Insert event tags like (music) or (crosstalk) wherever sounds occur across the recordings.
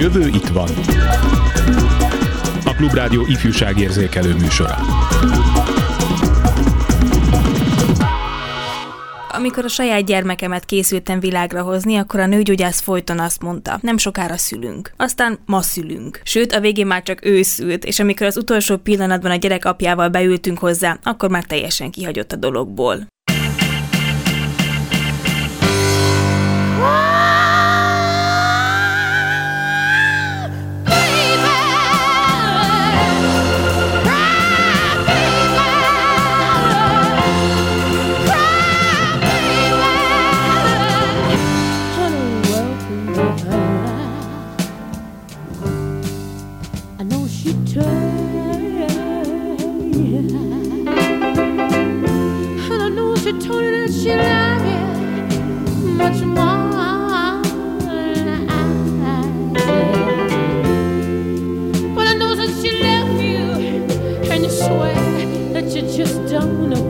jövő itt van. A Klubrádió ifjúságérzékelő műsora. Amikor a saját gyermekemet készültem világra hozni, akkor a nőgyógyász folyton azt mondta, nem sokára szülünk. Aztán ma szülünk. Sőt, a végén már csak ő szült, és amikor az utolsó pillanatban a gyerek apjával beültünk hozzá, akkor már teljesen kihagyott a dologból. she told me that she loved it much more than I. But I know that she left you, and you swear that you just don't know.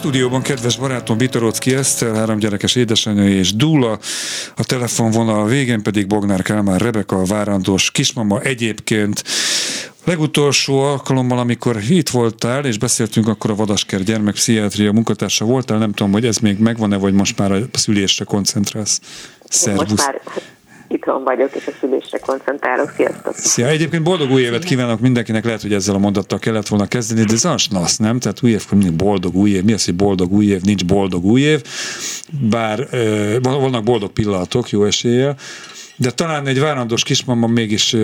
Stúdióban kedves barátom Vitorocki Eszter, három gyerekes édesanyja és Dula, a telefonvonal végén pedig Bognár Kálmán Rebeka, a várandós kismama egyébként Legutolsó alkalommal, amikor itt voltál, és beszéltünk, akkor a Vadasker gyermekpszichiátria munkatársa voltál, nem tudom, hogy ez még megvan-e, vagy most már a szülésre koncentrálsz. Szervusz. Most már itthon vagyok, és a szülésre koncentrálok. Sziasztok! Szia! Egyébként boldog új évet kívánok mindenkinek, lehet, hogy ezzel a mondattal kellett volna kezdeni, de ez az nasz, nem? Tehát új évkor mindig boldog új év. Mi az, hogy boldog új év? Nincs boldog új év. Bár vannak boldog pillanatok, jó eséllyel, de talán egy várandós kismama mégis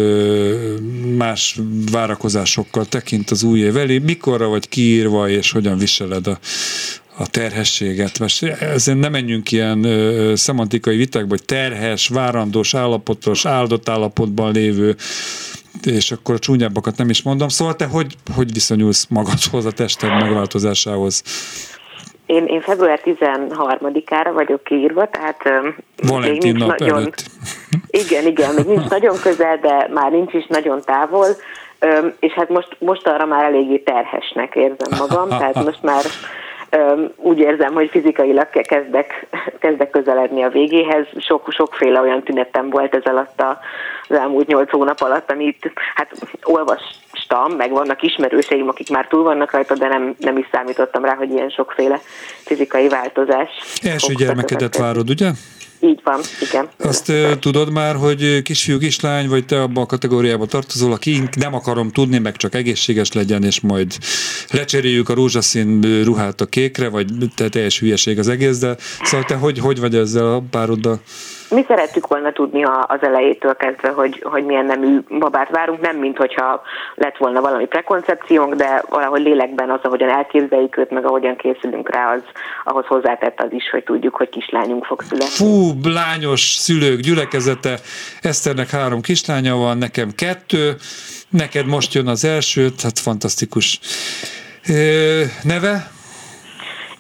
más várakozásokkal tekint az új év elé. Mikorra vagy kiírva, és hogyan viseled a, a terhességet. Most ezen nem menjünk ilyen ö, szemantikai vitákba, hogy terhes, várandós állapotos, áldott állapotban lévő, és akkor a csúnyábbakat nem is mondom. Szóval te hogy, hogy viszonyulsz magadhoz, a tested megváltozásához? Én, én február 13-ára vagyok kiírva, tehát Valentin még nap nagyon, előtt. Igen, igen, még nincs nagyon közel, de már nincs is nagyon távol, és hát most, most arra már eléggé terhesnek érzem magam, tehát most már úgy érzem, hogy fizikailag kezdek, kezdek közeledni a végéhez. Sok, sokféle olyan tünetem volt ez alatt az elmúlt nyolc hónap alatt, amit hát olvastam, meg vannak ismerőseim, akik már túl vannak rajta, de nem, nem is számítottam rá, hogy ilyen sokféle fizikai változás. Első gyermekedet várod, ugye? Így van, igen. Azt tudod már, hogy kisfiú, kislány, vagy te abban a kategóriába tartozol, aki nem akarom tudni, meg csak egészséges legyen, és majd lecseréljük a rózsaszín ruhát a kékre, vagy te teljes hülyeség az egész, de szóval te hogy, hogy vagy ezzel a pároddal? Mi szerettük volna tudni az elejétől kezdve, hogy, hogy milyen nemű babát várunk, nem mint hogyha lett volna valami prekoncepciónk, de valahogy lélekben az, ahogyan elképzeljük őt, meg ahogyan készülünk rá, az ahhoz hozzátett az is, hogy tudjuk, hogy kislányunk fog születni. Fú, lányos szülők gyülekezete, Eszternek három kislánya van, nekem kettő, neked most jön az első, hát fantasztikus. Neve?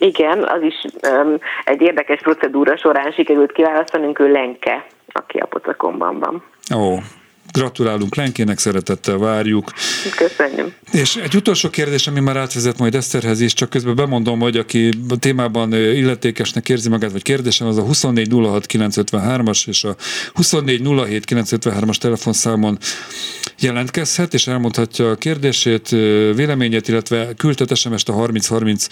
Igen, az is um, egy érdekes procedúra során sikerült kiválasztanunk, ő Lenke, aki a pocakomban van. Ó, Gratulálunk Lenkének, szeretettel várjuk. Köszönöm. És egy utolsó kérdés, ami már átvezet majd Eszterhez is, csak közben bemondom, hogy aki a témában illetékesnek érzi magát, vagy kérdésen, az a 2406953-as és a 2407953-as telefonszámon jelentkezhet, és elmondhatja a kérdését, véleményét, illetve küldhet SMS-t a 3030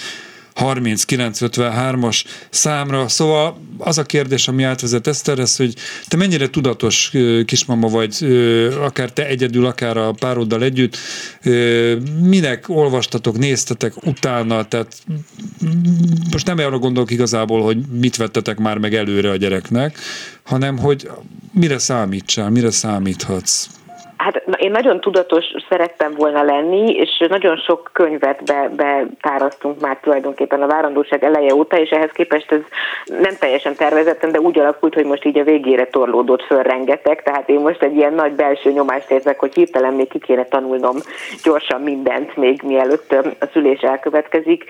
3953-as számra. Szóval az a kérdés, ami átvezet Eszterhez, hogy te mennyire tudatos kismama vagy, akár te egyedül, akár a pároddal együtt, minek olvastatok, néztetek utána, tehát most nem arra gondolok igazából, hogy mit vettetek már meg előre a gyereknek, hanem hogy mire számítsál, mire számíthatsz. Hát én nagyon tudatos szerettem volna lenni, és nagyon sok könyvet be, betárasztunk már tulajdonképpen a várandóság eleje óta, és ehhez képest ez nem teljesen tervezettem, de úgy alakult, hogy most így a végére torlódott föl rengeteg, tehát én most egy ilyen nagy belső nyomást érzek, hogy hirtelen még ki kéne tanulnom gyorsan mindent, még mielőtt a szülés elkövetkezik.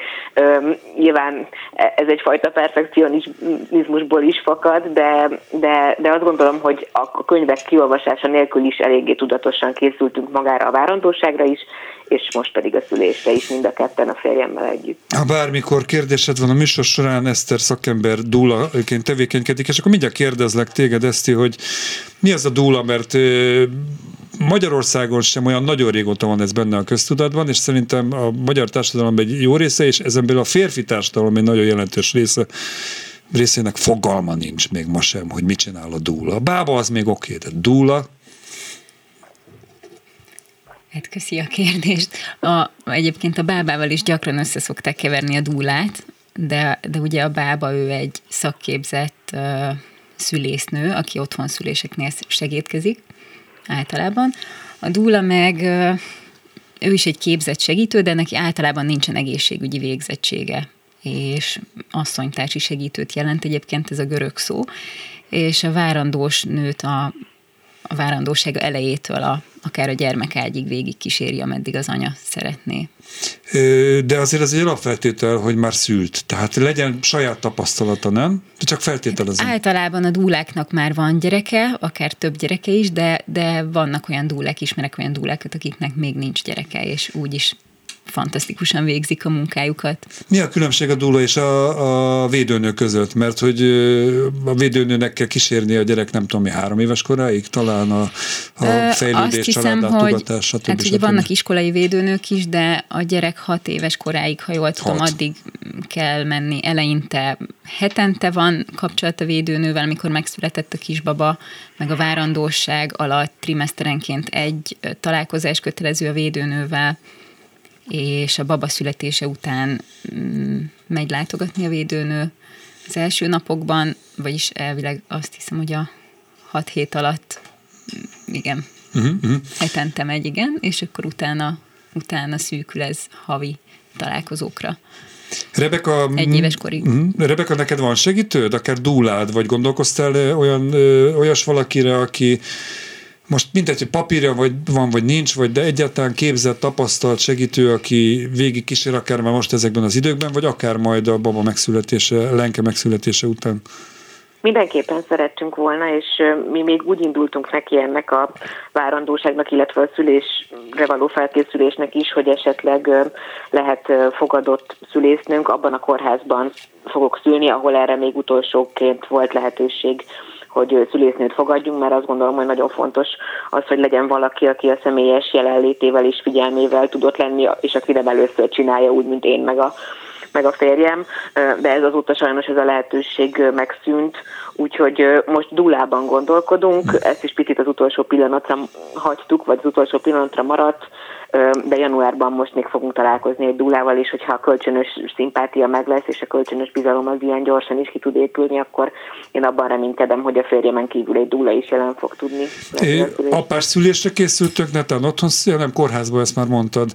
Nyilván ez egyfajta perfekcionizmusból is fakad, de, de, de azt gondolom, hogy a könyvek kiolvasása nélkül is eléggé tudatos tudatosan készültünk magára a várandóságra is, és most pedig a szülésre is mind a ketten a férjemmel együtt. Ha bármikor kérdésed van a műsor során, Eszter szakember dúlaként tevékenykedik, és akkor mindjárt kérdezlek téged, Eszti, hogy mi az a dúla, mert Magyarországon sem olyan nagyon régóta van ez benne a köztudatban, és szerintem a magyar társadalom egy jó része, és ezen belül a férfi társadalom egy nagyon jelentős része részének fogalma nincs még ma sem, hogy mit csinál a dúla. A bába az még oké, de dúla, Hát köszi a kérdést. A, egyébként a bábával is gyakran össze szokták keverni a dúlát, de, de ugye a bába ő egy szakképzett uh, szülésznő, aki otthon szüléseknél segítkezik általában. A dúla meg uh, ő is egy képzett segítő, de neki általában nincsen egészségügyi végzettsége és asszonytársi segítőt jelent egyébként ez a görög szó, és a várandós nőt a, a várandóság elejétől a akár a gyermekágyig végig kíséri, ameddig az anya szeretné. De azért az egy alapfeltétel, hogy már szült. Tehát legyen saját tapasztalata, nem? Csak feltételezem. Hát általában a dúláknak már van gyereke, akár több gyereke is, de, de vannak olyan dúlák, ismerek olyan dúlákat, akiknek még nincs gyereke, és úgy is fantasztikusan végzik a munkájukat. Mi a különbség a dúla és a, a védőnő között? Mert hogy a védőnőnek kell kísérni a gyerek nem tudom mi három éves koráig, talán a, a fejlődés, Azt hiszem, családlátogatás, hogy, Hát ugye vannak iskolai védőnők is, de a gyerek hat éves koráig, ha jól tudom, hat. addig kell menni. Eleinte hetente van kapcsolat a védőnővel, amikor megszületett a kisbaba, meg a várandóság alatt trimeszterenként egy találkozás kötelező a védőnővel, és a baba születése után mm, megy látogatni a védőnő az első napokban, vagyis elvileg azt hiszem, hogy a hat hét alatt, igen, uh-huh, uh-huh. hetente megy, igen, és akkor utána, utána szűkül ez havi találkozókra. Rebeka, egy éves korig. Rebeka, neked van segítőd, akár dúlád, vagy gondolkoztál olyan, olyas valakire, aki most mindegy, hogy papírja vagy van, vagy nincs, vagy de egyáltalán képzett, tapasztalt segítő, aki végig kísér akár már most ezekben az időkben, vagy akár majd a baba megszületése, Lenke megszületése után. Mindenképpen szerettünk volna, és mi még úgy indultunk neki ennek a várandóságnak, illetve a szülésre való felkészülésnek is, hogy esetleg lehet fogadott szülésznőnk, abban a kórházban fogok szülni, ahol erre még utolsóként volt lehetőség hogy szülésznőt fogadjunk, mert azt gondolom, hogy nagyon fontos az, hogy legyen valaki, aki a személyes jelenlétével és figyelmével tudott lenni, és aki nem először csinálja úgy, mint én meg a meg a férjem, de ez azóta sajnos ez a lehetőség megszűnt, úgyhogy most Dulában gondolkodunk, ezt is picit az utolsó pillanatra hagytuk, vagy az utolsó pillanatra maradt, de januárban most még fogunk találkozni egy dúlával is, hogyha a kölcsönös szimpátia meg lesz, és a kölcsönös bizalom az ilyen gyorsan is ki tud épülni, akkor én abban reménykedem, hogy a férjemen kívül egy dúla is jelen fog tudni. É, apás szülésre készültök, netán otthon, nem kórházban, ezt már mondtad.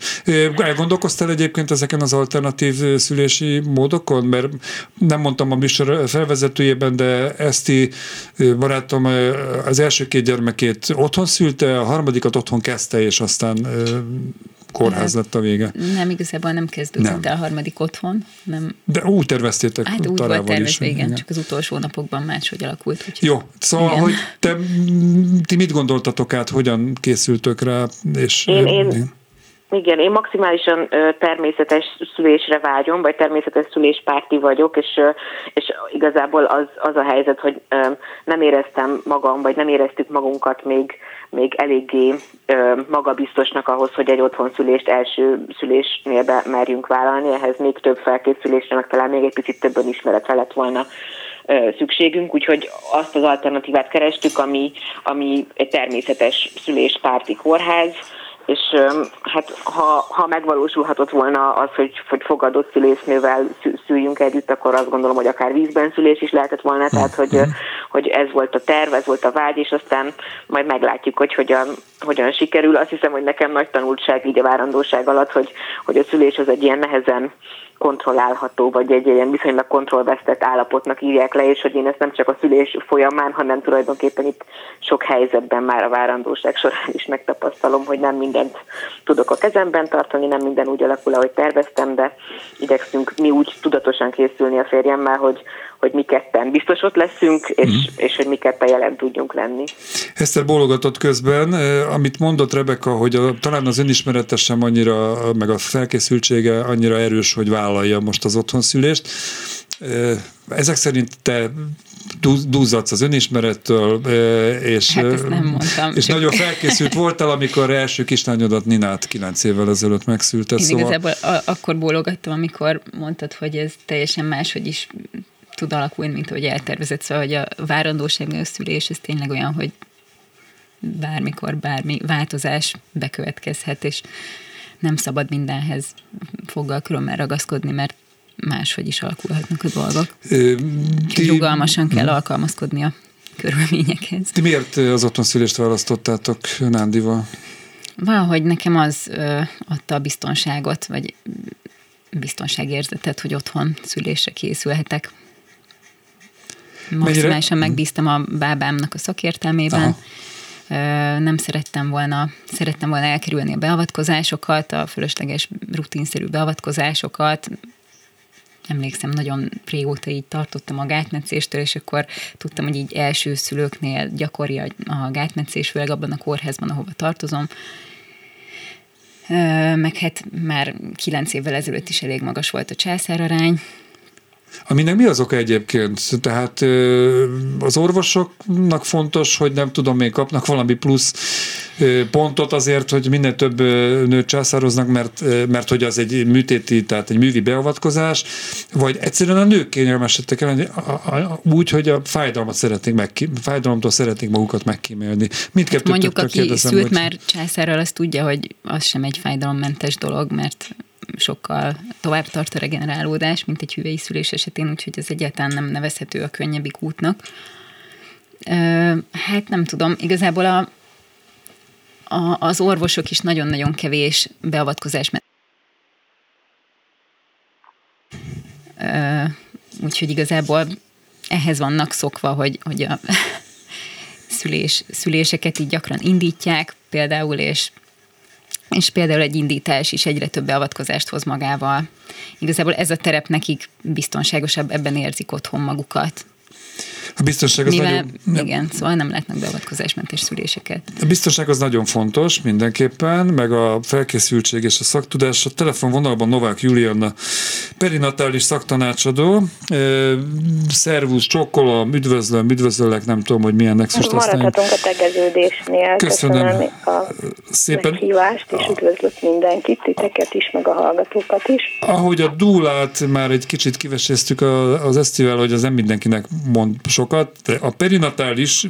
Elgondolkoztál egyébként ezeken az alternatív szülési módokon? Mert nem mondtam a műsor felvezetőjében, de Eszti barátom az első két gyermekét otthon szülte, a harmadikat otthon kezdte, és aztán kórház lett a vége. Nem, igazából nem kezdődött nem. el a harmadik otthon. Nem. De úgy terveztétek Hát úgy volt tervezve, igen, igen, csak az utolsó napokban máshogy alakult. Úgy, Jó, szóval, igen. hogy te, ti mit gondoltatok át, hogyan készültök rá? És, én, én, én igen, én maximálisan természetes szülésre vágyom, vagy természetes szüléspárti vagyok, és, és igazából az, az a helyzet, hogy nem éreztem magam, vagy nem éreztük magunkat még, még eléggé magabiztosnak ahhoz, hogy egy otthon szülést első szülésnél be merjünk vállalni, ehhez még több felkészülésre, meg talán még egy picit több önismeretre lett volna szükségünk, úgyhogy azt az alternatívát kerestük, ami, ami egy természetes szüléspárti kórház, és hát ha, ha megvalósulhatott volna az, hogy, hogy fogadott szülésznővel szüljünk együtt, akkor azt gondolom, hogy akár vízben szülés is lehetett volna, tehát hogy, mhm. hogy ez volt a terv, ez volt a vágy, és aztán majd meglátjuk, hogy hogyan, hogyan sikerül. Azt hiszem, hogy nekem nagy tanulság így a várandóság alatt, hogy, hogy a szülés az egy ilyen nehezen kontrollálható, vagy egy ilyen viszonylag kontrollvesztett állapotnak írják le, és hogy én ezt nem csak a szülés folyamán, hanem tulajdonképpen itt sok helyzetben már a várandóság során is megtapasztalom, hogy nem mindent tudok a kezemben tartani, nem minden úgy alakul, ahogy terveztem, de igyekszünk mi úgy tudatosan készülni a férjemmel, hogy, hogy mi ketten biztos ott leszünk, és, mm. és hogy mi ketten jelen tudjunk lenni. Eszter bólogatott közben, amit mondott Rebeka, hogy a, talán az önismerete sem annyira, meg a felkészültsége annyira erős, hogy vállalja most az otthonszülést. Ezek szerint te duzzadsz az önismerettől, és, hát nem mondtam. és nagyon felkészült voltál, amikor első kislányodat Ninát kilenc évvel ezelőtt megszülted. Én szóval... igazából a- akkor bólogattam, amikor mondtad, hogy ez teljesen máshogy is tud alakulni, mint ahogy eltervezett, szóval, hogy a várandóság a szülés, ez tényleg olyan, hogy bármikor bármi változás bekövetkezhet, és nem szabad mindenhez foggal körömmel ragaszkodni, mert máshogy is alakulhatnak a dolgok. Ti... rugalmasan kell alkalmazkodni a körülményekhez. Ti miért az otthonszülést választottátok Nándival? Valahogy nekem az adta a biztonságot, vagy biztonságérzetet, hogy otthon szülésre készülhetek. Maximálisan megbíztam a bábámnak a szakértelmében. Aha. Nem szerettem volna, szerettem volna elkerülni a beavatkozásokat, a fölösleges rutinszerű beavatkozásokat, emlékszem, nagyon régóta így tartottam a gátmetszéstől, és akkor tudtam, hogy így első szülőknél gyakori a, a gátmetszés, főleg abban a kórházban, ahova tartozom. Meg hát már kilenc évvel ezelőtt is elég magas volt a császárarány, Aminek mi az oka egyébként? Tehát az orvosoknak fontos, hogy nem tudom, még kapnak valami plusz pontot azért, hogy minél több nőt császároznak, mert, mert hogy az egy műtéti, tehát egy művi beavatkozás, vagy egyszerűen a nők kényelmesedtek el úgy, hogy a fájdalmat szeretnék meg, fájdalomtól szeretnék magukat megkímélni. Mindkettőt Mondjuk, aki szült hogy... már császárral, azt tudja, hogy az sem egy fájdalommentes dolog, mert sokkal tovább tart a regenerálódás, mint egy hüvei szülés esetén, úgyhogy ez egyáltalán nem nevezhető a könnyebbik útnak. Hát nem tudom, igazából a, a, az orvosok is nagyon-nagyon kevés beavatkozás úgyhogy igazából ehhez vannak szokva, hogy, hogy a (laughs) szülés, szüléseket így gyakran indítják például, és, és például egy indítás is egyre több beavatkozást hoz magával. Igazából ez a terep nekik biztonságosabb, ebben érzik otthon magukat. A biztonság az Mivel, nagyon... Igen, szóval nem lehetnek beavatkozásmentes szüléseket. A biztonság az nagyon fontos mindenképpen, meg a felkészültség és a szaktudás. A telefonvonalban Novák Julianna perinatális szaktanácsadó. Szervusz, csokkolom, üdvözlöm, üdvözöllek, nem tudom, hogy milyen nexus Maradhatunk a tegeződésnél. Köszönöm, Köszönöm a szépen. meghívást, és üdvözlök mindenkit, titeket is, meg a hallgatókat is. Ahogy a dúlát már egy kicsit kiveséztük az Esztivel, hogy az nem mindenkinek mond sokat, de a perinatális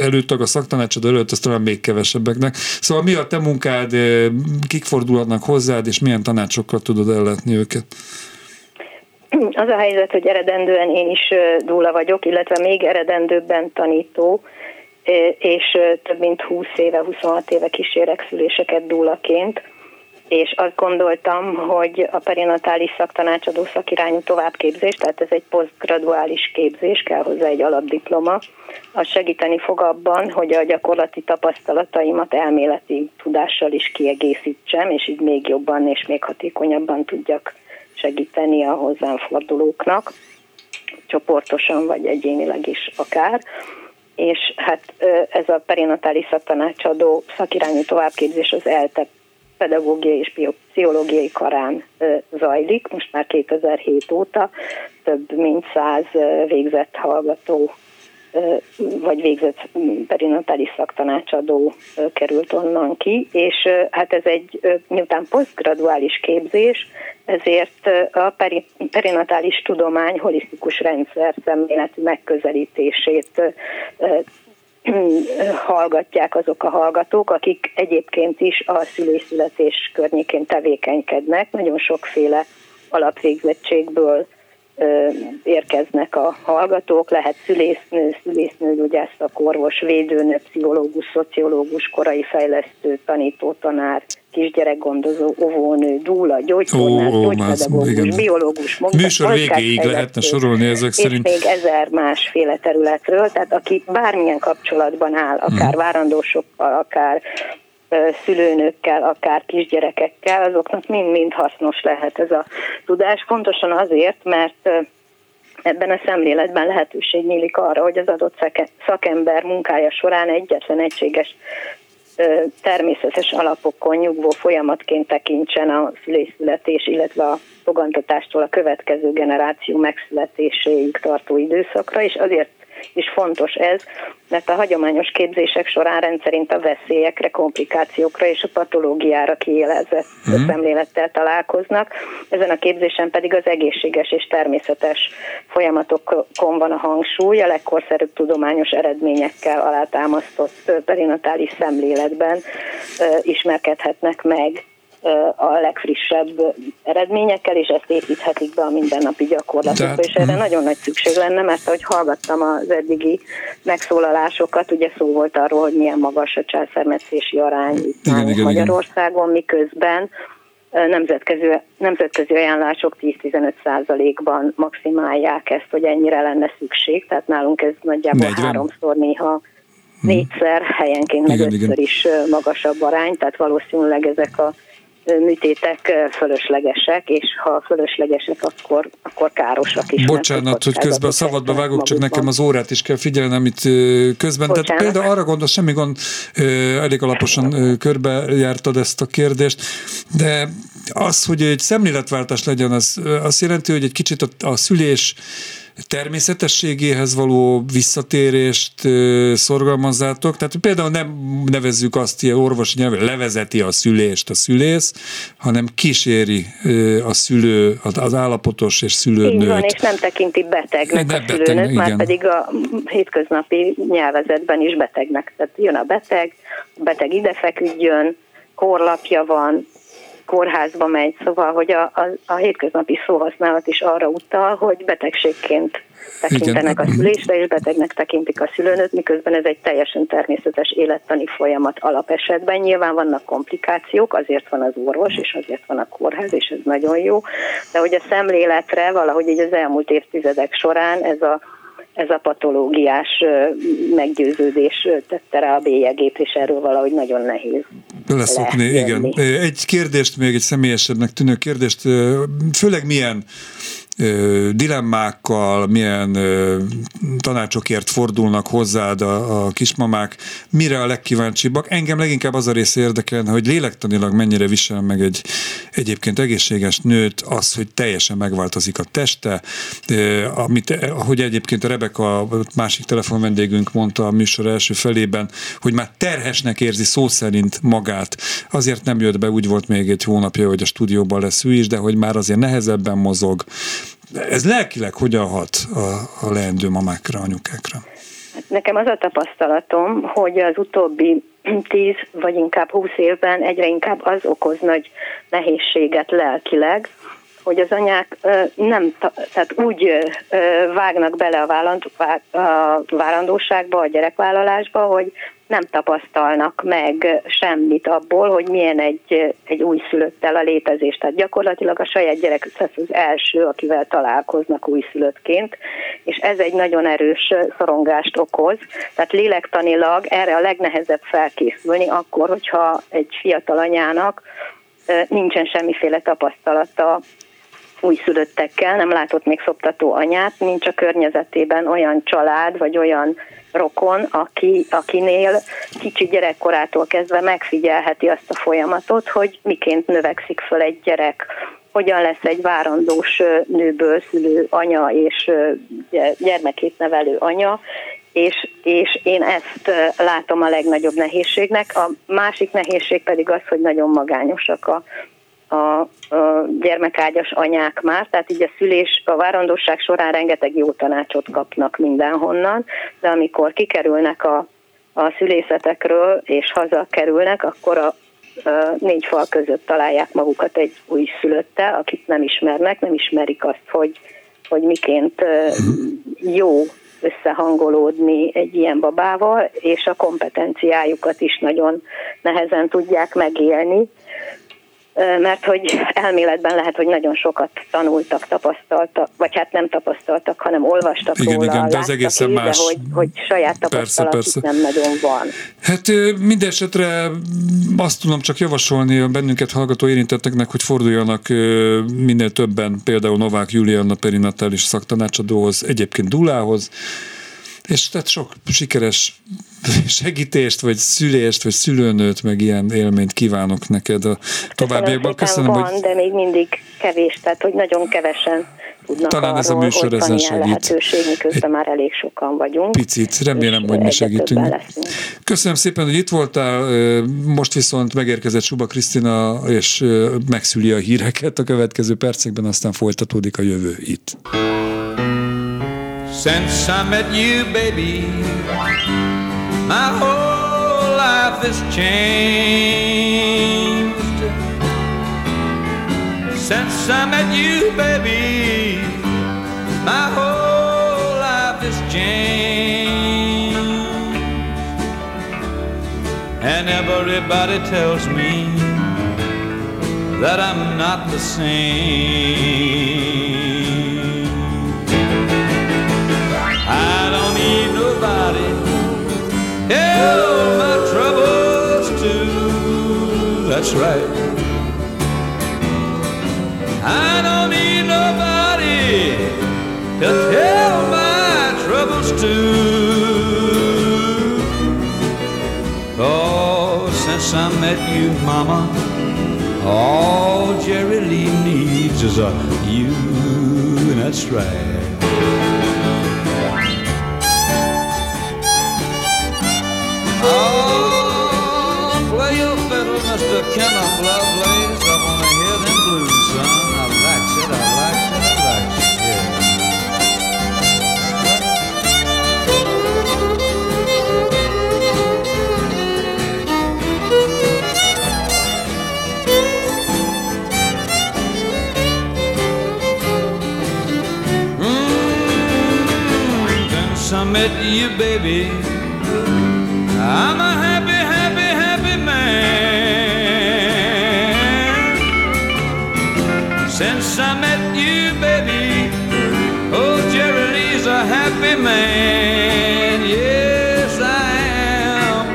előtt, a szaktanácsadó előtt, az talán még kevesebbeknek. Szóval mi a te munkád, kik fordulhatnak hozzád, és milyen tanácsokkal tudod ellátni őket? Az a helyzet, hogy eredendően én is dúla vagyok, illetve még eredendőbben tanító, és több mint 20 éve, 26 éve kísérek szüléseket dúlaként és azt gondoltam, hogy a perinatális szaktanácsadó szakirányú továbbképzés, tehát ez egy posztgraduális képzés, kell hozzá egy alapdiploma, az segíteni fog abban, hogy a gyakorlati tapasztalataimat elméleti tudással is kiegészítsem, és így még jobban és még hatékonyabban tudjak segíteni a hozzám fordulóknak, csoportosan vagy egyénileg is akár. És hát ez a perinatális szaktanácsadó szakirányú továbbképzés az ELTE pedagógiai és pszichológiai karán zajlik, most már 2007 óta több mint száz végzett hallgató vagy végzett perinatális szaktanácsadó került onnan ki, és hát ez egy miután posztgraduális képzés, ezért a perinatális tudomány holisztikus rendszer szemléletű megközelítését (clears throat) hallgatják azok a hallgatók, akik egyébként is a szülés-születés környékén tevékenykednek. Nagyon sokféle alapvégzettségből érkeznek a hallgatók, lehet szülésznő, szülésznő, orvos, védőnő, pszichológus, szociológus, korai fejlesztő, tanító, tanár, kisgyerekgondozó, óvónő, dúla, gyógytornász, oh, gyógypedagógus, biológus, mondta, Műsor végéig lehetne sorolni ezek szerint. még ezer másféle területről, tehát aki bármilyen kapcsolatban áll, akár hmm. várandósokkal, akár szülőnőkkel, akár kisgyerekekkel, azoknak mind-mind hasznos lehet ez a tudás. Pontosan azért, mert ebben a szemléletben lehetőség nyílik arra, hogy az adott szakember munkája során egyetlen egységes természetes alapokon nyugvó folyamatként tekintsen a szülészületés, illetve a fogantatástól a következő generáció megszületéséig tartó időszakra, és azért is fontos ez, mert a hagyományos képzések során rendszerint a veszélyekre, komplikációkra és a patológiára kiélezett mm. szemlélettel találkoznak. Ezen a képzésen pedig az egészséges és természetes folyamatokon van a hangsúly, a legkorszerűbb tudományos eredményekkel alátámasztott perinatális szemléletben ismerkedhetnek meg a legfrissebb eredményekkel, és ezt építhetik be a mindennapi gyakorlatokba, és erre uh-huh. nagyon nagy szükség lenne, mert ahogy hallgattam az eddigi megszólalásokat, ugye szó volt arról, hogy milyen magas a császármetszési arány igen, igen, Magyarországon, igen. miközben nemzetközi, nemzetközi ajánlások 10-15 százalékban maximálják ezt, hogy ennyire lenne szükség, tehát nálunk ez nagyjából 40. háromszor, néha mhm. négyszer, helyenként meg ötször is magasabb arány, tehát valószínűleg ezek a műtétek fölöslegesek, és ha fölöslegesek, akkor, akkor károsak is. Bocsánat, hogy közben a szabadba vágok, csak nekem az órát is kell figyelnem itt közben. Bocsánat. Tehát például arra gondol, semmi gond, elég alaposan körbejártad ezt a kérdést, de az, hogy egy szemléletváltás legyen, az azt jelenti, hogy egy kicsit a, a szülés természetességéhez való visszatérést szorgalmazzátok. Tehát például nem nevezzük azt ilyen orvosi nyelven, levezeti a szülést a szülész, hanem kíséri a szülő, az állapotos és szülőnőt. Így van, és nem tekinti betegnek nem a szülőnőt, beteg, már igen. pedig a hétköznapi nyelvezetben is betegnek. Tehát jön a beteg, a beteg ide feküdjön, korlapja van, kórházba megy, szóval, hogy a, a, a hétköznapi szóhasználat is arra utal, hogy betegségként tekintenek Igen. a szülésre, és betegnek tekintik a szülőnőt, miközben ez egy teljesen természetes élettani folyamat alapesetben. Nyilván vannak komplikációk, azért van az orvos, és azért van a kórház, és ez nagyon jó, de hogy a szemléletre valahogy így az elmúlt évtizedek során ez a ez a patológiás meggyőződés tette rá a bélyegét, és erről valahogy nagyon nehéz. Leszokni, igen. Egy kérdést, még egy személyesebbnek tűnő kérdést, főleg milyen dilemmákkal, milyen tanácsokért fordulnak hozzád a, a kismamák, mire a legkíváncsibbak. Engem leginkább az a rész érdekel, hogy lélektanilag mennyire visel meg egy egyébként egészséges nőt az, hogy teljesen megváltozik a teste, amit, ahogy egyébként a Rebeka, másik telefonvendégünk mondta a műsor első felében, hogy már terhesnek érzi szó szerint magát. Azért nem jött be, úgy volt még egy hónapja, hogy a stúdióban lesz ő is, de hogy már azért nehezebben mozog, ez lelkileg hogyan hat a, a leendő mamákra, anyukákra? Nekem az a tapasztalatom, hogy az utóbbi (clears throat) tíz vagy inkább húsz évben egyre inkább az okoz nagy nehézséget lelkileg, hogy az anyák nem, tehát úgy vágnak bele a várandóságba, a gyerekvállalásba, hogy nem tapasztalnak meg semmit abból, hogy milyen egy, egy újszülöttel a létezés. Tehát gyakorlatilag a saját gyerek az első, akivel találkoznak újszülöttként, és ez egy nagyon erős szorongást okoz. Tehát lélektanilag erre a legnehezebb felkészülni akkor, hogyha egy fiatal anyának nincsen semmiféle tapasztalata újszülöttekkel, nem látott még szoptató anyát, nincs a környezetében olyan család, vagy olyan rokon, aki, akinél kicsi gyerekkorától kezdve megfigyelheti azt a folyamatot, hogy miként növekszik föl egy gyerek, hogyan lesz egy várandós nőből szülő anya és gyermekét nevelő anya, és, és én ezt látom a legnagyobb nehézségnek. A másik nehézség pedig az, hogy nagyon magányosak a, a, a gyermekágyas anyák már, tehát így a szülés, a várandóság során rengeteg jó tanácsot kapnak mindenhonnan, de amikor kikerülnek a, a szülészetekről és hazakerülnek, akkor a, négy fal között találják magukat egy új szülöttel, akit nem ismernek, nem ismerik azt, hogy, hogy miként jó összehangolódni egy ilyen babával, és a kompetenciájukat is nagyon nehezen tudják megélni mert hogy elméletben lehet, hogy nagyon sokat tanultak, tapasztaltak, vagy hát nem tapasztaltak, hanem olvastak igen, róla, igen, de az egészen más. De hogy, hogy saját tapasztalat persze, persze. nem nagyon van. Hát minden esetre azt tudom csak javasolni a bennünket hallgató érintetteknek, hogy forduljanak minél többen, például Novák Juliana perinatális szaktanácsadóhoz, egyébként Dulához, és tehát sok sikeres segítést, vagy szülést, vagy szülőnőt, meg ilyen élményt kívánok neked a továbbiakban. Köszönöm, van, hogy... de még mindig kevés, tehát hogy nagyon kevesen tudnak Talán ez a műsor ezen segít. lehetőség, miközben már elég sokan vagyunk. Picit, remélem, hogy mi segítünk. Köszönöm szépen, hogy itt voltál. Most viszont megérkezett Suba Krisztina, és megszüli a híreket a következő percekben, aztán folytatódik a jövő itt. Since I met you, baby, my whole life has changed. Since I met you, baby, my whole life has changed. And everybody tells me that I'm not the same. Tell my troubles to. That's right. I don't need nobody to tell my troubles to. Oh, since I met you, Mama, all Jerry Lee needs is a you, and that's right. Oh, play your fiddle, Mr. Kenneth Lovelace. I want to hear them blues, son. I like it, I like it, I like it, yeah. Mm, then I met you, baby I'm a happy, happy, happy man. Since I met you, baby, oh, Jerry Lee's a happy man. Yes, I am.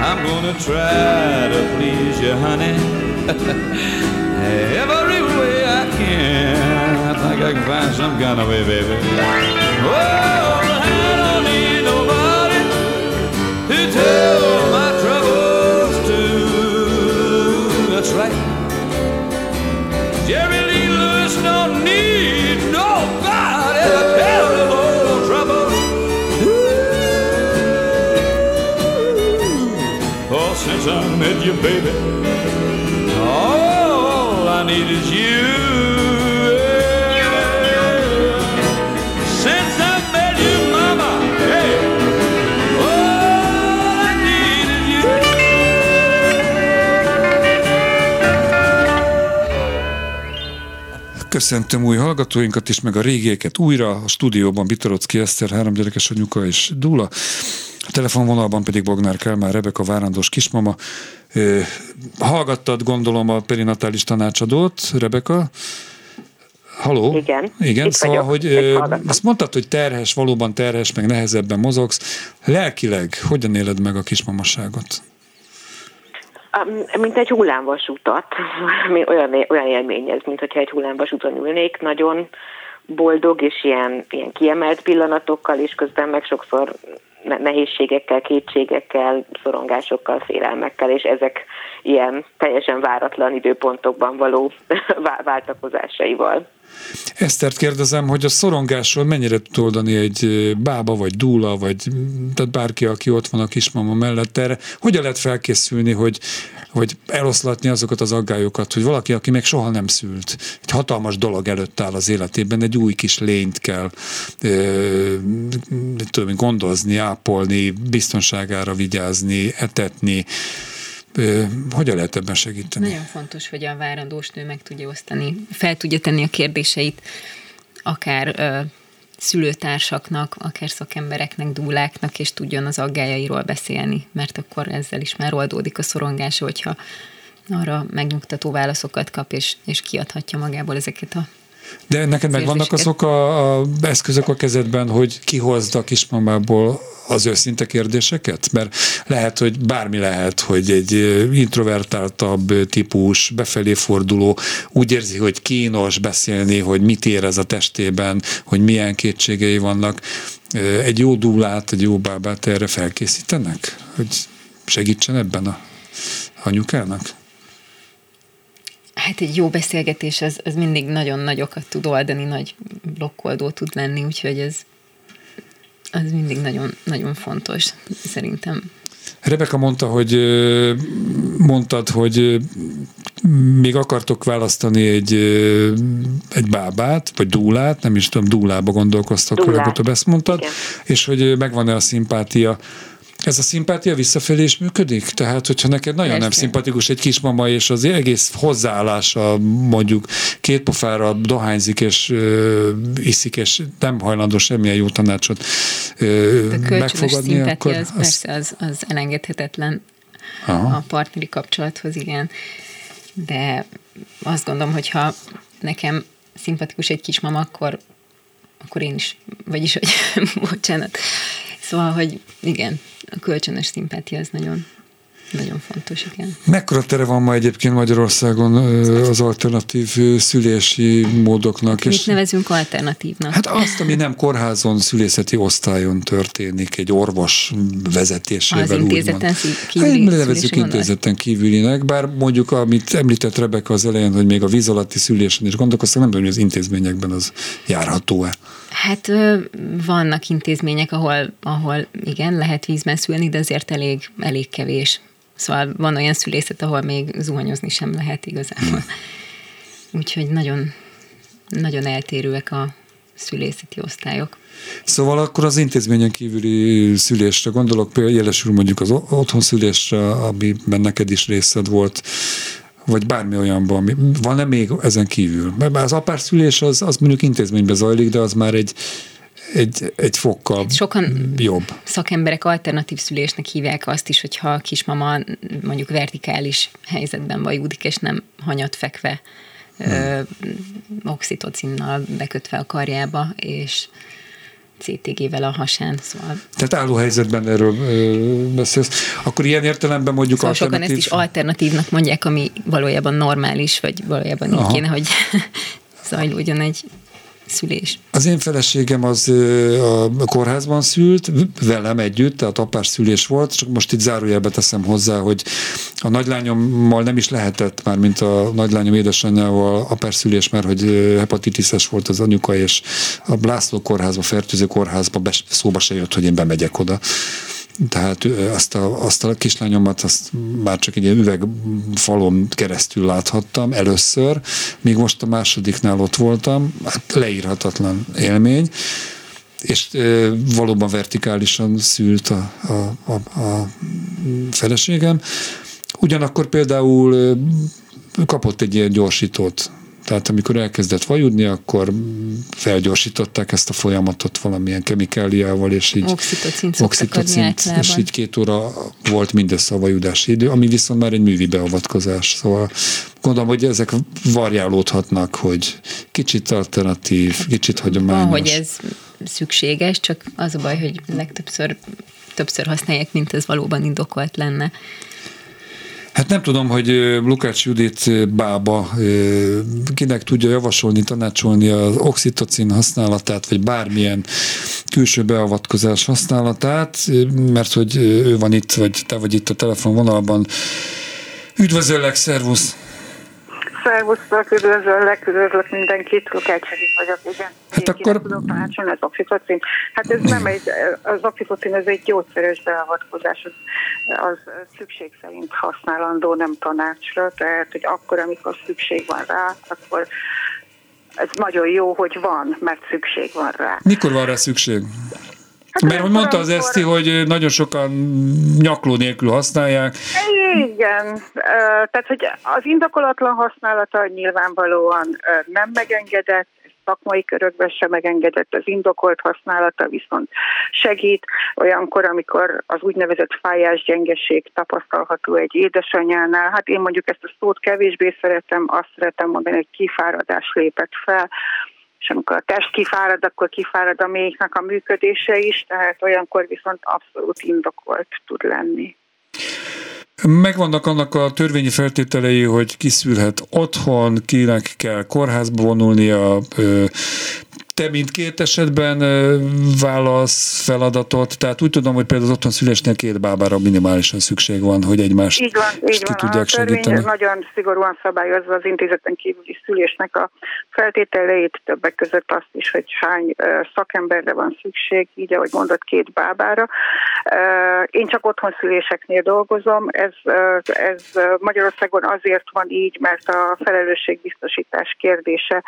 I'm gonna try to please you, honey. (laughs) Every way I can. I think I can find some kind of way, baby. Oh, Met you, baby, all I need is you. Köszöntöm új hallgatóinkat is, meg a régieket újra. A stúdióban Bitorocki Eszter, három gyerekes anyuka és Dula. A telefonvonalban pedig Bognár Kálmán Rebeka, várandós kismama. Ö, Hallgattad, gondolom, a perinatális tanácsadót, Rebeka? Haló? Igen, Igen, itt szóval, vagyok, hogy ö, azt mondtad, hogy terhes, valóban terhes, meg nehezebben mozogsz. Lelkileg hogyan éled meg a kismamaságot? Um, Mint egy hullámvasutat, (laughs) valami olyan, olyan élmény ez, mint hogyha egy hullámvasúton ülnék, nagyon boldog és ilyen, ilyen kiemelt pillanatokkal, és közben meg sokszor nehézségekkel, kétségekkel, szorongásokkal, félelmekkel, és ezek ilyen teljesen váratlan időpontokban való (laughs) vá- váltakozásaival. Esztert kérdezem, hogy a szorongásról mennyire tud oldani egy bába, vagy dúla, vagy tehát bárki, aki ott van a kismama mellett erre. Hogyan lehet felkészülni, hogy, hogy eloszlatni azokat az aggályokat, hogy valaki, aki még soha nem szült, egy hatalmas dolog előtt áll az életében, egy új kis lényt kell ö, tudom, gondozni, ápolni, biztonságára vigyázni, etetni. Hogyan lehet ebben segíteni? Nagyon fontos, hogy a várandós nő meg tudja osztani, fel tudja tenni a kérdéseit, akár szülőtársaknak, akár szakembereknek, dúláknak, és tudjon az aggájairól beszélni, mert akkor ezzel is már oldódik a szorongása, hogyha arra megnyugtató válaszokat kap, és, és kiadhatja magából ezeket a De neked meg vannak azok a, a eszközök a kezedben, hogy kihozd a kismamából az őszinte kérdéseket? Mert lehet, hogy bármi lehet, hogy egy introvertáltabb típus, befelé forduló, úgy érzi, hogy kínos beszélni, hogy mit érez a testében, hogy milyen kétségei vannak. Egy jó dúlát, egy jó bábát erre felkészítenek? Hogy segítsen ebben a anyukának? Hát egy jó beszélgetés az, az mindig nagyon nagyokat tud oldani, nagy blokkoldó tud lenni, úgyhogy ez az mindig nagyon, nagyon fontos, szerintem. Rebeka mondta, hogy mondtad, hogy még akartok választani egy, egy bábát, vagy dúlát, nem is tudom, dúlába gondolkoztak, Dúlát. legutóbb ezt mondtad, Igen. és hogy megvan-e a szimpátia. Ez a szimpátia visszafelé is működik? Tehát, hogyha neked nagyon nem Persze. szimpatikus egy kismama, és az egész hozzáállása mondjuk két pofára dohányzik, és ö, iszik, és nem hajlandó semmilyen jó tanácsot ö, A megfogadni, akkor az, persze az, az elengedhetetlen Aha. a partneri kapcsolathoz, igen. De azt gondolom, hogy ha nekem szimpatikus egy kismama, akkor, akkor én is, vagyis, hogy (laughs) bocsánat. Szóval, hogy igen, a kölcsönös szimpátia az nagyon, nagyon fontos, igen. Mekkora tere van ma egyébként Magyarországon az alternatív szülési módoknak? Mit nevezünk alternatívnak? Hát azt, ami nem kórházon, szülészeti osztályon történik, egy orvos vezetésével. Az intézeten kívüli Hát, nevezzük intézeten kívülinek, bár mondjuk, amit említett Rebeka az elején, hogy még a víz alatti szülésen is gondolkoztak, nem tudom, hogy az intézményekben az járható-e. Hát vannak intézmények, ahol, ahol igen, lehet vízben szülni, de azért elég, elég kevés. Szóval van olyan szülészet, ahol még zuhanyozni sem lehet igazából. Úgyhogy nagyon, nagyon eltérőek a szülészeti osztályok. Szóval akkor az intézményen kívüli szülésre gondolok, például jelesül mondjuk az o- otthonszülésre, amiben neked is részed volt, vagy bármi olyanban, van-e még ezen kívül? Mert az apárszülés az, az mondjuk intézményben zajlik, de az már egy, egy, egy fokkal Sokan jobb. szakemberek alternatív szülésnek hívják azt is, hogyha a kismama mondjuk vertikális helyzetben vajúdik, és nem hanyat fekve ö, oxitocinnal bekötve a karjába, és CTG-vel a hasán, szóval, Tehát álló helyzetben erről ö, beszélsz. Akkor ilyen értelemben mondjuk szóval sokan ezt alternatív... is alternatívnak mondják, ami valójában normális, vagy valójában így Aha. kéne, hogy (laughs) zajlódjon egy szülés. Az én feleségem az a kórházban szült, velem együtt, tehát apás szülés volt, csak most itt zárójelbe teszem hozzá, hogy a nagylányommal nem is lehetett már, mint a nagylányom édesanyjával apás szülés, mert hogy hepatitises volt az anyuka, és a László kórházba, fertőző kórházba be, szóba se jött, hogy én bemegyek oda. Tehát azt a, azt a kislányomat azt már csak egy ilyen üvegfalon keresztül láthattam először, míg most a másodiknál ott voltam, hát leírhatatlan élmény, és ö, valóban vertikálisan szült a, a, a, a feleségem. Ugyanakkor például kapott egy ilyen gyorsítót, tehát amikor elkezdett vajudni, akkor felgyorsították ezt a folyamatot valamilyen kemikáliával, és így Oxitocint általában. és így két óra volt mindössze a vajudási idő, ami viszont már egy művi beavatkozás. Szóval gondolom, hogy ezek variálódhatnak, hogy kicsit alternatív, kicsit hagyományos. Van, hogy ez szükséges, csak az a baj, hogy legtöbbször többször használják, mint ez valóban indokolt lenne. Hát nem tudom, hogy Lukács Judit bába kinek tudja javasolni, tanácsolni az oxitocin használatát, vagy bármilyen külső beavatkozás használatát, mert hogy ő van itt, vagy te vagy itt a telefonvonalban. Üdvözöllek, szervusz! Szervusztok, üdvözöllek, üdvözlök mindenkit, Lukács Edith vagyok, igen. Hát Én akkor- tudok tanácsolni, az oxitocin. Hát ez nem egy, az oxitocin, ez egy gyógyszeres beavatkozás, az, az szükség szerint használandó, nem tanácsra, tehát, hogy akkor, amikor szükség van rá, akkor ez nagyon jó, hogy van, mert szükség van rá. Mikor van rá szükség? Hát Mert hogy mondta az Eszti, hogy nagyon sokan nyakló nélkül használják. Igen, tehát hogy az indokolatlan használata nyilvánvalóan nem megengedett, szakmai körökben sem megengedett, az indokolt használata viszont segít olyankor, amikor az úgynevezett fájás gyengeség tapasztalható egy édesanyánál. Hát én mondjuk ezt a szót kevésbé szeretem, azt szeretem mondani, hogy kifáradás lépett fel, és amikor a test kifárad, akkor kifárad a méhnek a működése is, tehát olyankor viszont abszolút indokolt tud lenni. Megvannak annak a törvényi feltételei, hogy kiszülhet otthon, kinek kell kórházba vonulnia, te mindkét esetben válasz feladatot, tehát úgy tudom, hogy például az otthon szülésnél két bábára minimálisan szükség van, hogy egymást Így van, így ki van. A tudják törvény segíteni. nagyon szigorúan szabályozza az intézeten kívüli szülésnek a feltételeit, többek között azt is, hogy hány szakemberre van szükség, így ahogy mondott, két bábára. Én csak otthon szüléseknél dolgozom, ez, ez Magyarországon azért van így, mert a felelősségbiztosítás kérdése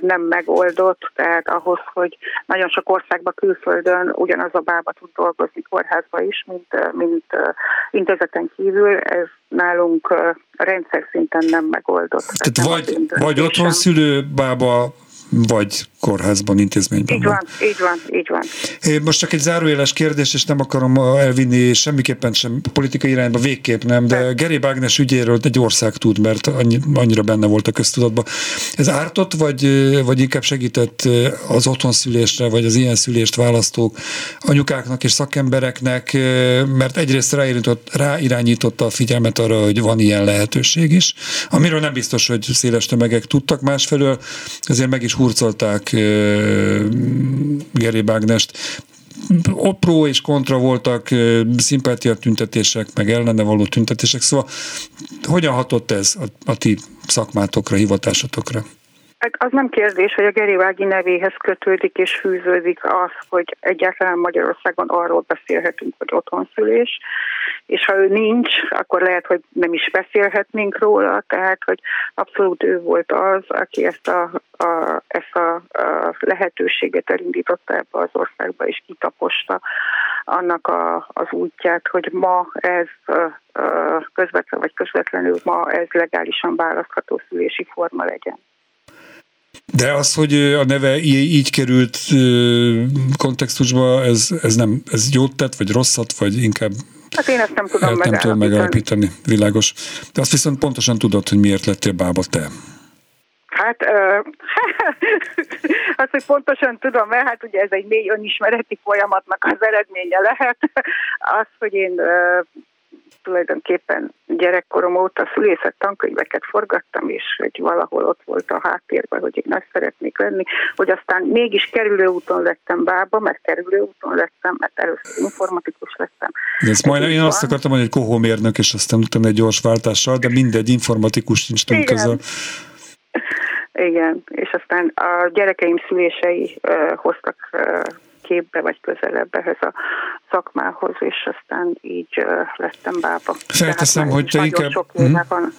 nem megoldott, tehát ahhoz, hogy nagyon sok országban külföldön ugyanaz a bába tud dolgozni kórházba is, mint, mint intézeten kívül, ez nálunk rendszer szinten nem megoldott. Tehát nem vagy, vagy otthon szülő bába, vagy kórházban, intézményben Így van. van, így van, így van. Én Most csak egy zárójeles kérdés, és nem akarom elvinni semmiképpen sem politikai irányba, végképp nem, de Geri Bágnes ügyéről egy ország tud, mert annyi, annyira benne volt a köztudatban. Ez ártott, vagy, vagy inkább segített az otthonszülésre, vagy az ilyen szülést választók anyukáknak és szakembereknek, mert egyrészt ráirányított, ráirányította a figyelmet arra, hogy van ilyen lehetőség is, amiről nem biztos, hogy széles tömegek tudtak, másfelől azért meg is hurcolták Geri Bágnest. Pro és kontra voltak szimpátia tüntetések, meg ellene való tüntetések, szóval hogyan hatott ez a, a ti szakmátokra, hivatásotokra? Hát Az nem kérdés, hogy a Gerivági nevéhez kötődik és fűződik az, hogy egyáltalán Magyarországon arról beszélhetünk, hogy otthonszülés, és ha ő nincs, akkor lehet, hogy nem is beszélhetnénk róla, tehát hogy abszolút ő volt az, aki ezt a, a, ezt a, a lehetőséget elindította ebbe az országba, és kitaposta annak a, az útját, hogy ma ez közvetlen vagy közvetlenül ma ez legálisan választható szülési forma legyen. De az, hogy a neve így került kontextusba, ez, ez nem, ez jót tett, vagy rosszat, vagy inkább Hát én ezt nem tudom hát nem tudom megállapítani. megállapítani, világos. De azt viszont pontosan tudod, hogy miért lettél bába te. Hát ö, (laughs) azt, hogy pontosan tudom, mert hát ugye ez egy mély önismereti folyamatnak az eredménye lehet. Az, hogy én ö, tulajdonképpen gyerekkorom óta szülészet tankönyveket forgattam, és hogy valahol ott volt a háttérben, hogy én ezt szeretnék lenni, hogy aztán mégis kerülőúton lettem bába, mert kerülőúton lettem, mert először informatikus lettem. De ezt majdnem, én azt akartam mondani, hogy kohómérnök, és aztán utána egy gyors váltással, de mindegy, informatikus nincs Igen. közel. Igen, és aztán a gyerekeim szülései uh, hoztak uh, képbe vagy közelebb ehhez a szakmához, és aztán így lettem bába. Felteszem, hogy te inkább- Sok Mhm. van.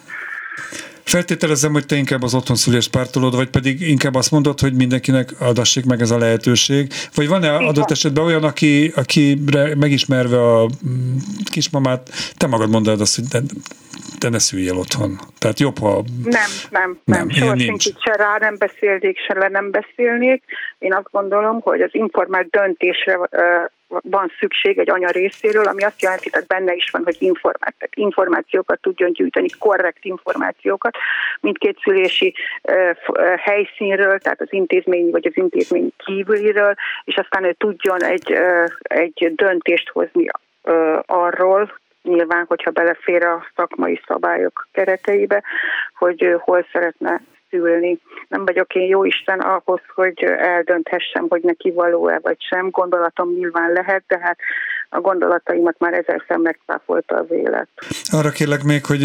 Feltételezem, hogy te inkább az otthon szülést pártolod, vagy pedig inkább azt mondod, hogy mindenkinek adassék meg ez a lehetőség. Vagy van-e Igen. adott esetben olyan, aki, akire megismerve a mm, kismamát, te magad mondod azt, hogy te, te ne szüljél otthon. Tehát jobb, ha... Nem, nem, Nem, nem. Soha senkit se rá nem beszélnék, se le nem beszélnék. Én azt gondolom, hogy az informált döntésre van szükség egy anya részéről, ami azt jelenti, hogy benne is van, hogy informált, tehát információkat tudjon gyűjteni, korrekt információkat mindkét szülési helyszínről, tehát az intézmény vagy az intézmény kívüliről, és aztán ő tudjon egy, egy döntést hozni arról, nyilván, hogyha belefér a szakmai szabályok kereteibe, hogy hol szeretne szülni. Nem vagyok én jó Isten ahhoz, hogy eldönthessem, hogy neki való-e vagy sem. Gondolatom nyilván lehet, de hát a gondolataimat már ezerszer megcáfolta az élet. Arra kérlek még, hogy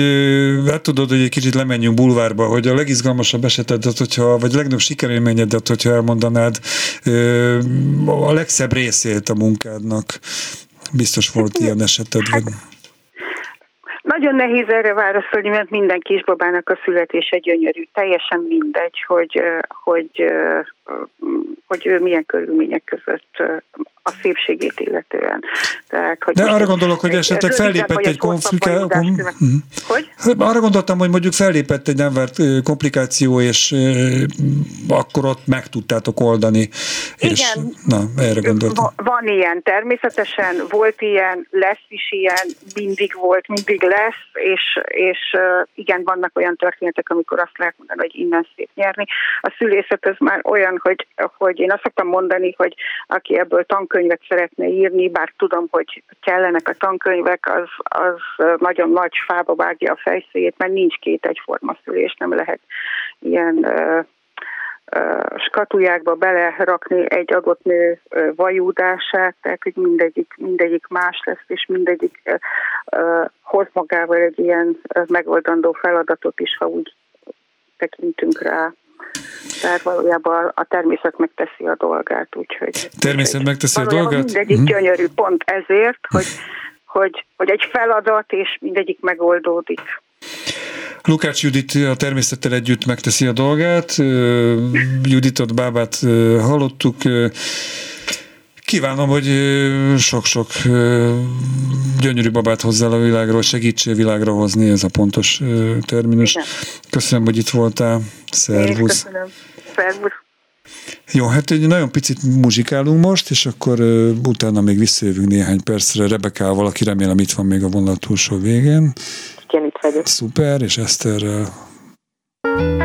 hát tudod, hogy egy kicsit lemenjünk bulvárba, hogy a legizgalmasabb esetedet, hogyha, vagy a legnagyobb sikerélményedet, hogyha elmondanád, a legszebb részét a munkádnak. Biztos volt ilyen eseted, vagy... Nagyon nehéz erre válaszolni, mert minden kisbabának a születése gyönyörű. Teljesen mindegy, hogy, hogy, hogy ő milyen körülmények között a szépségét illetően. Tehát, hogy De arra egy- gondolok, hogy egy esetleg rövidebb fellépett egy Mhm. Hogy? Hát Arra gondoltam, hogy mondjuk fellépett egy nem várt komplikáció, és akkor ott meg tudtátok oldani. És, Igen. na, erre gondoltam. Va- Van ilyen, természetesen volt ilyen, lesz is ilyen, mindig volt, mindig lesz, és, és igen, vannak olyan történetek, amikor azt lehet mondani, hogy innen szép nyerni. A szülészet az már olyan, hogy, hogy én azt szoktam mondani, hogy aki ebből tankönyvet szeretne írni, bár tudom, hogy kellenek a tankönyvek, az, az nagyon nagy fába vágja a fejszéjét, mert nincs két egyforma szülés, nem lehet ilyen skatujákba belerakni egy adott nő vajúdását, tehát hogy mindegyik, mindegyik más lesz, és mindegyik hoz magával egy ilyen megoldandó feladatot is, ha úgy tekintünk rá. Tehát valójában a természet megteszi a dolgát, úgyhogy... Természet megteszi a dolgát? Mindegyik Mhm. gyönyörű pont ezért, (laughs) hogy, hogy, hogy egy feladat, és mindegyik megoldódik. Lukács Judit a természettel együtt megteszi a dolgát. Juditot, bábát hallottuk. Kívánom, hogy sok-sok gyönyörű babát hozzál a világról, segítsél világra hozni, ez a pontos terminus. Igen. Köszönöm, hogy itt voltál. Szervusz. köszönöm. Szervusz. Jó, hát egy nagyon picit muzsikálunk most, és akkor utána még visszajövünk néhány percre Rebekával, aki remélem itt van még a vonal túlsó végén. Igen, itt vagyok. Szuper, és Eszterrel. Billy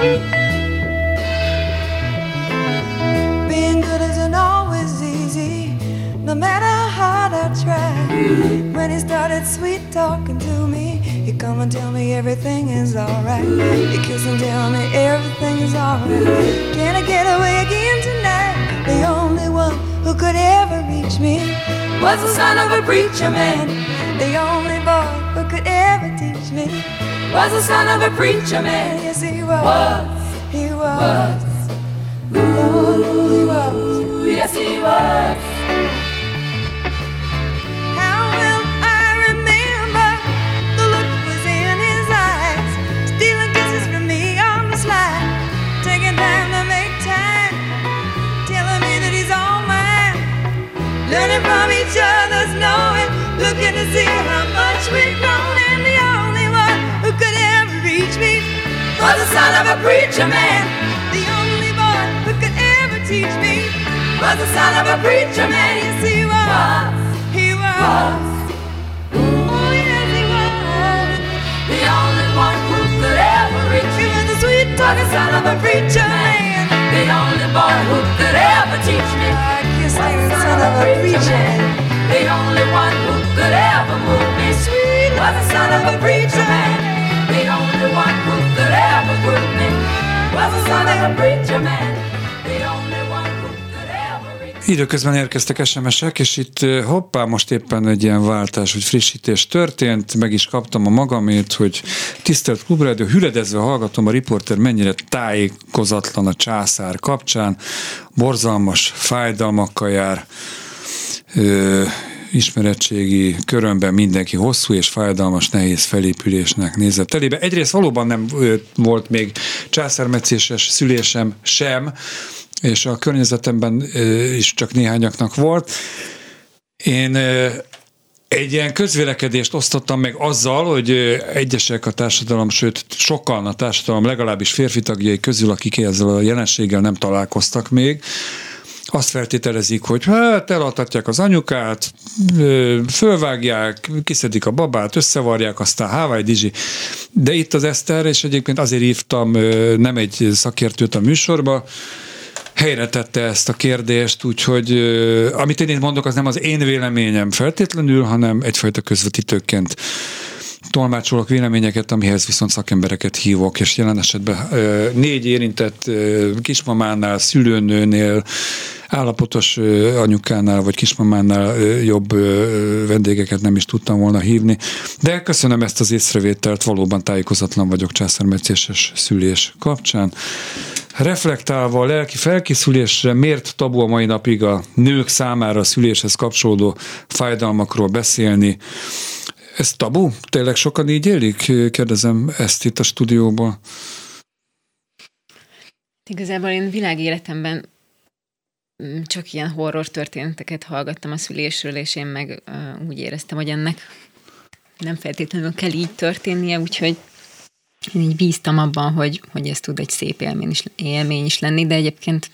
Being good isn't always easy, no matter how hard I try. When he started sweet talking to me, You come and tell me everything is alright. You kiss and tell me everything is alright. Can I get away again tonight? The only one who could ever reach me was the son of a preacher man. The only boy who could ever teach me was the son of a preacher man. Yes, he was. He was. Oh, he was. Yes, he was. How will I remember the look that was in his eyes, stealing kisses from me on the slide, taking time to make time, telling me that he's all mine, learning from each other's knowing, looking to see how much we've grown, was the son of a preacher man. The only boy who could ever teach me was the son of a preacher man. Yes, he was. He was. Oh, yes, he was. The only one who could ever reach me was the sweet talking son of a preacher man. The only boy who could ever teach me was the son of a preacher man. The only one who could ever move me sweet was the son of a preacher man. Időközben érkeztek SMS-ek, és itt hoppá, most éppen egy ilyen váltás, hogy frissítés történt, meg is kaptam a magamét, hogy tisztelt Klubrádió, hüledezve hallgatom a riporter mennyire tájékozatlan a császár kapcsán, borzalmas fájdalmakkal jár, ismeretségi körömben mindenki hosszú és fájdalmas, nehéz felépülésnek nézett elébe. Egyrészt valóban nem volt még császármetszéses szülésem sem, és a környezetemben is csak néhányaknak volt. Én egy ilyen közvélekedést osztottam meg azzal, hogy egyesek a társadalom, sőt sokan a társadalom, legalábbis férfi tagjai közül, akik ezzel a jelenséggel nem találkoztak még, azt feltételezik, hogy hát eladhatják az anyukát, fölvágják, kiszedik a babát, összevarják, aztán Hawaii Dizsi. De itt az Eszter, és egyébként azért hívtam nem egy szakértőt a műsorba, helyre tette ezt a kérdést, úgyhogy amit én itt mondok, az nem az én véleményem feltétlenül, hanem egyfajta közvetítőként tolmácsolok véleményeket, amihez viszont szakembereket hívok, és jelen esetben négy érintett kismamánál, szülőnőnél, állapotos anyukánál vagy kismamánál jobb vendégeket nem is tudtam volna hívni. De köszönöm ezt az észrevételt, valóban tájékozatlan vagyok császármetszéses szülés kapcsán. Reflektálva a lelki felkészülésre, miért tabu a mai napig a nők számára a szüléshez kapcsolódó fájdalmakról beszélni? Ez tabu? Tényleg sokan így élik? Kérdezem ezt itt a stúdióból. Igazából én világéletemben mm, csak ilyen horror történeteket hallgattam a szülésről, és én meg uh, úgy éreztem, hogy ennek nem feltétlenül kell így történnie, úgyhogy én így bíztam abban, hogy, hogy ez tud egy szép élmény is, élmény is lenni, de egyébként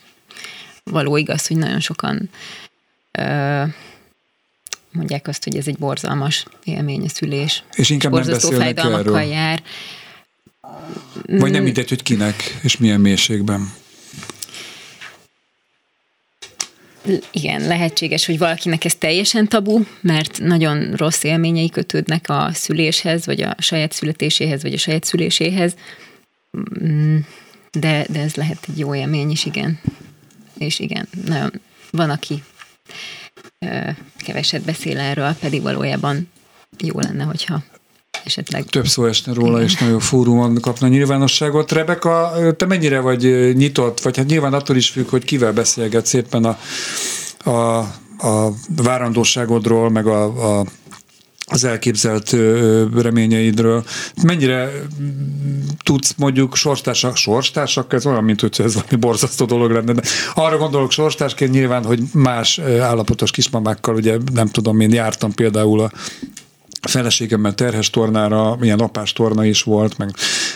való igaz, hogy nagyon sokan uh, mondják azt, hogy ez egy borzalmas élmény a szülés. És inkább nem borzasztó beszélnek erről. jár. Vagy nem mindegy, hogy kinek, és milyen mélységben. Igen, lehetséges, hogy valakinek ez teljesen tabu, mert nagyon rossz élményei kötődnek a szüléshez, vagy a saját születéséhez, vagy a saját szüléséhez. Mm, De, de ez lehet egy jó élmény is, igen. És igen, nagyon, van, aki keveset beszél erről, pedig valójában jó lenne, hogyha esetleg Több szó esne róla, és nagyon fórumon kapna nyilvánosságot. Rebeka, te mennyire vagy nyitott, vagy hát nyilván attól is függ, hogy kivel beszélgetsz éppen a, a, a várandóságodról, meg a, a az elképzelt reményeidről. Mennyire tudsz mondjuk sorstársak, sorstársak, ez olyan, mint hogy ez valami borzasztó dolog lenne, de arra gondolok sorstársként nyilván, hogy más állapotos kismamákkal, ugye nem tudom, én jártam például a feleségemmel terhes tornára, milyen apás torna is volt, meg.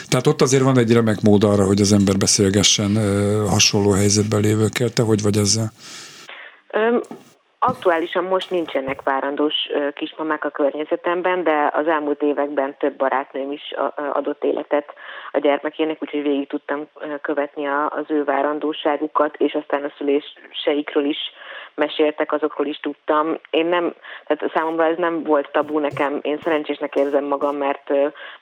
tehát ott azért van egy remek mód arra, hogy az ember beszélgessen hasonló helyzetben lévőkkel. Te hogy vagy ezzel? Öm, Aktuálisan most nincsenek várandós kismamák a környezetemben, de az elmúlt években több barátnőm is adott életet a gyermekének, úgyhogy végig tudtam követni az ő várandóságukat, és aztán a szüléseikről is meséltek, azokról is tudtam. Én nem, tehát számomra ez nem volt tabu nekem, én szerencsésnek érzem magam, mert,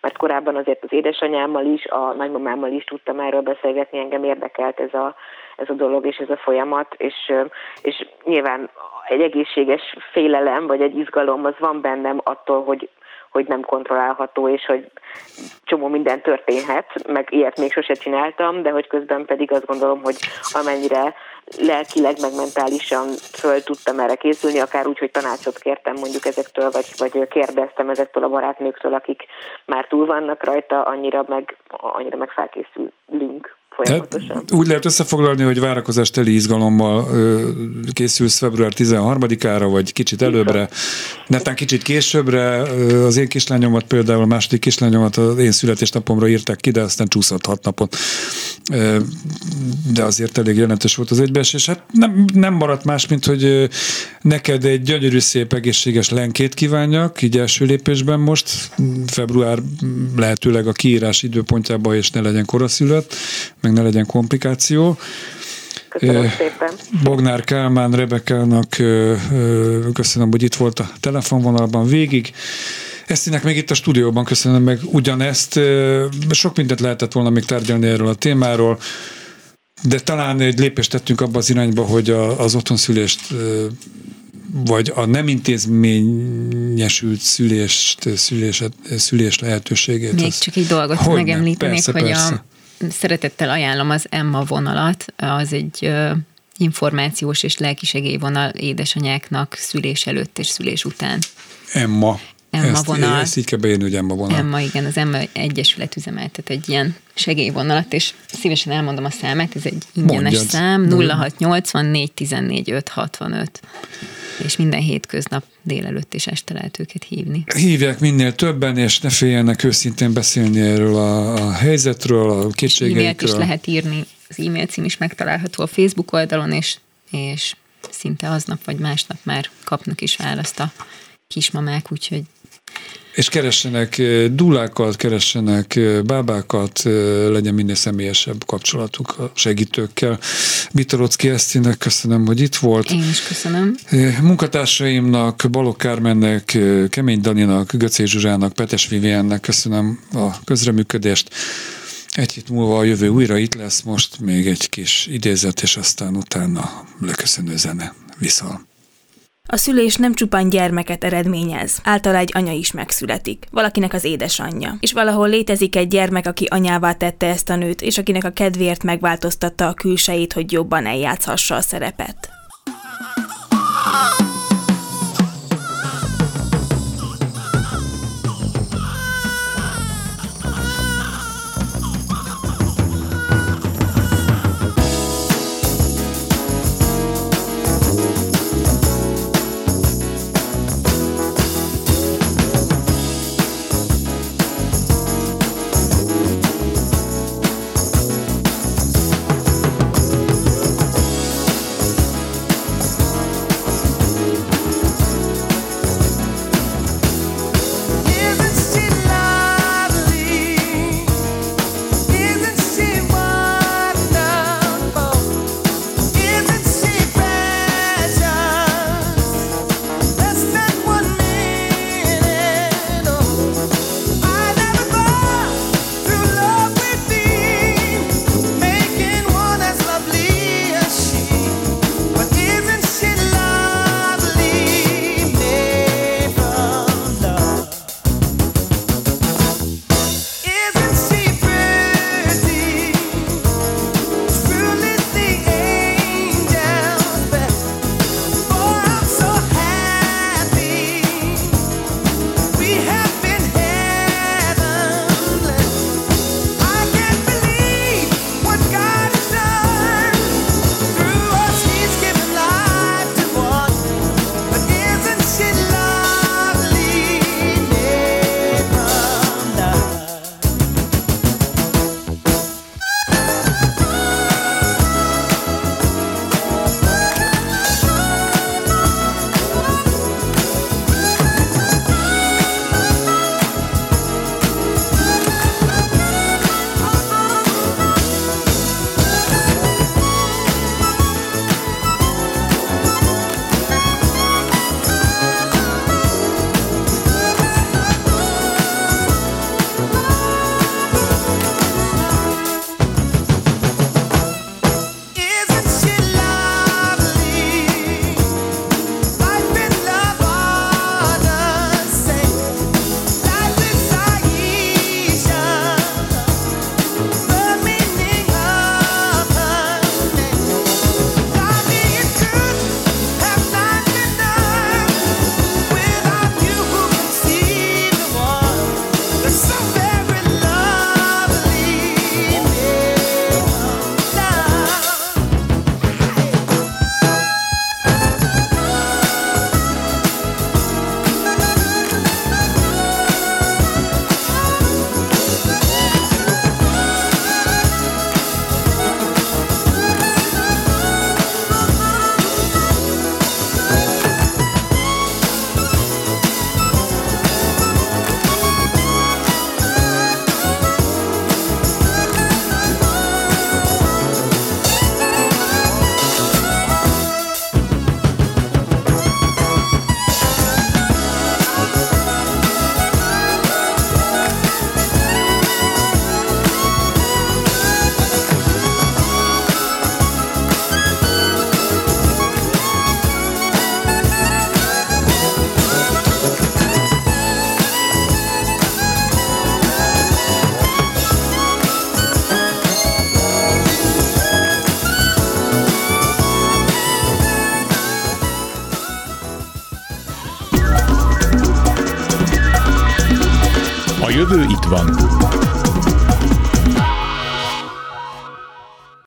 mert korábban azért az édesanyámmal is, a nagymamámmal is tudtam erről beszélgetni, engem érdekelt ez a, ez a dolog és ez a folyamat, és, és nyilván egy egészséges félelem, vagy egy izgalom az van bennem attól, hogy hogy nem kontrollálható, és hogy csomó minden történhet, meg ilyet még sose csináltam, de hogy közben pedig azt gondolom, hogy amennyire lelkileg, meg mentálisan föl tudtam erre készülni, akár úgy, hogy tanácsot kértem mondjuk ezektől, vagy, vagy kérdeztem ezektől a barátnőktől, akik már túl vannak rajta, annyira meg, annyira meg felkészülünk folyamatosan. úgy lehet összefoglalni, hogy várakozás teli izgalommal készülsz február 13-ára, vagy kicsit előbbre, netán kicsit későbbre. Az én kislányomat például, a második kislányomat az én születésnapomra írták ki, de aztán csúszott hat napot. De azért elég jelentős volt az egybeesés. Hát nem, nem maradt más, mint hogy neked egy gyönyörű, szép, egészséges lenkét kívánjak, így első lépésben most, február lehetőleg a kiírás időpontjában, és ne legyen koraszülött, meg ne legyen komplikáció. Köszönöm szépen. Bognár Kálmán Rebekának köszönöm, hogy itt volt a telefonvonalban végig. Esztinek még itt a stúdióban köszönöm meg ugyanezt. Sok mindent lehetett volna még tárgyalni erről a témáról, de talán egy lépést tettünk abba az irányba, hogy a, az otthonszülést vagy a nem intézményesült szülést, szülés, szülés lehetőségét. Még csak egy dolgot hogy megemlítenék, persze, hogy persze. a szeretettel ajánlom az Emma vonalat, az egy információs és lelkisegélyvonal édesanyáknak szülés előtt és szülés után. Emma. Emma ezt, vonal. Ezt így kell beírni, hogy Emma vonal. Emma, igen, az Emma Egyesület üzemeltet egy ilyen segélyvonalat, és szívesen elmondom a számát, ez egy ingyenes Mondjad. szám, 0680 14 565 és minden hétköznap délelőtt és este lehet őket hívni. Hívják minél többen, és ne féljenek őszintén beszélni erről a, a helyzetről, a kétségeikről. Is lehet írni, az e-mail cím is megtalálható a Facebook oldalon, és, és szinte aznap vagy másnap már kapnak is választ a kismamák, úgyhogy és keressenek dulákat, keressenek bábákat, legyen minél személyesebb kapcsolatuk a segítőkkel. Bitorocki Esztinek köszönöm, hogy itt volt. Én is köszönöm. Munkatársaimnak, Balok Kármennek, Kemény Daninak, Göcé Zsuzsának, Petes Viviennek köszönöm a közreműködést. Egy hét múlva a jövő újra itt lesz, most még egy kis idézet, és aztán utána leköszönő zene. Viszont. A szülés nem csupán gyermeket eredményez, általa egy anya is megszületik, valakinek az édesanyja. És valahol létezik egy gyermek, aki anyává tette ezt a nőt, és akinek a kedvéért megváltoztatta a külsejét, hogy jobban eljátszhassa a szerepet.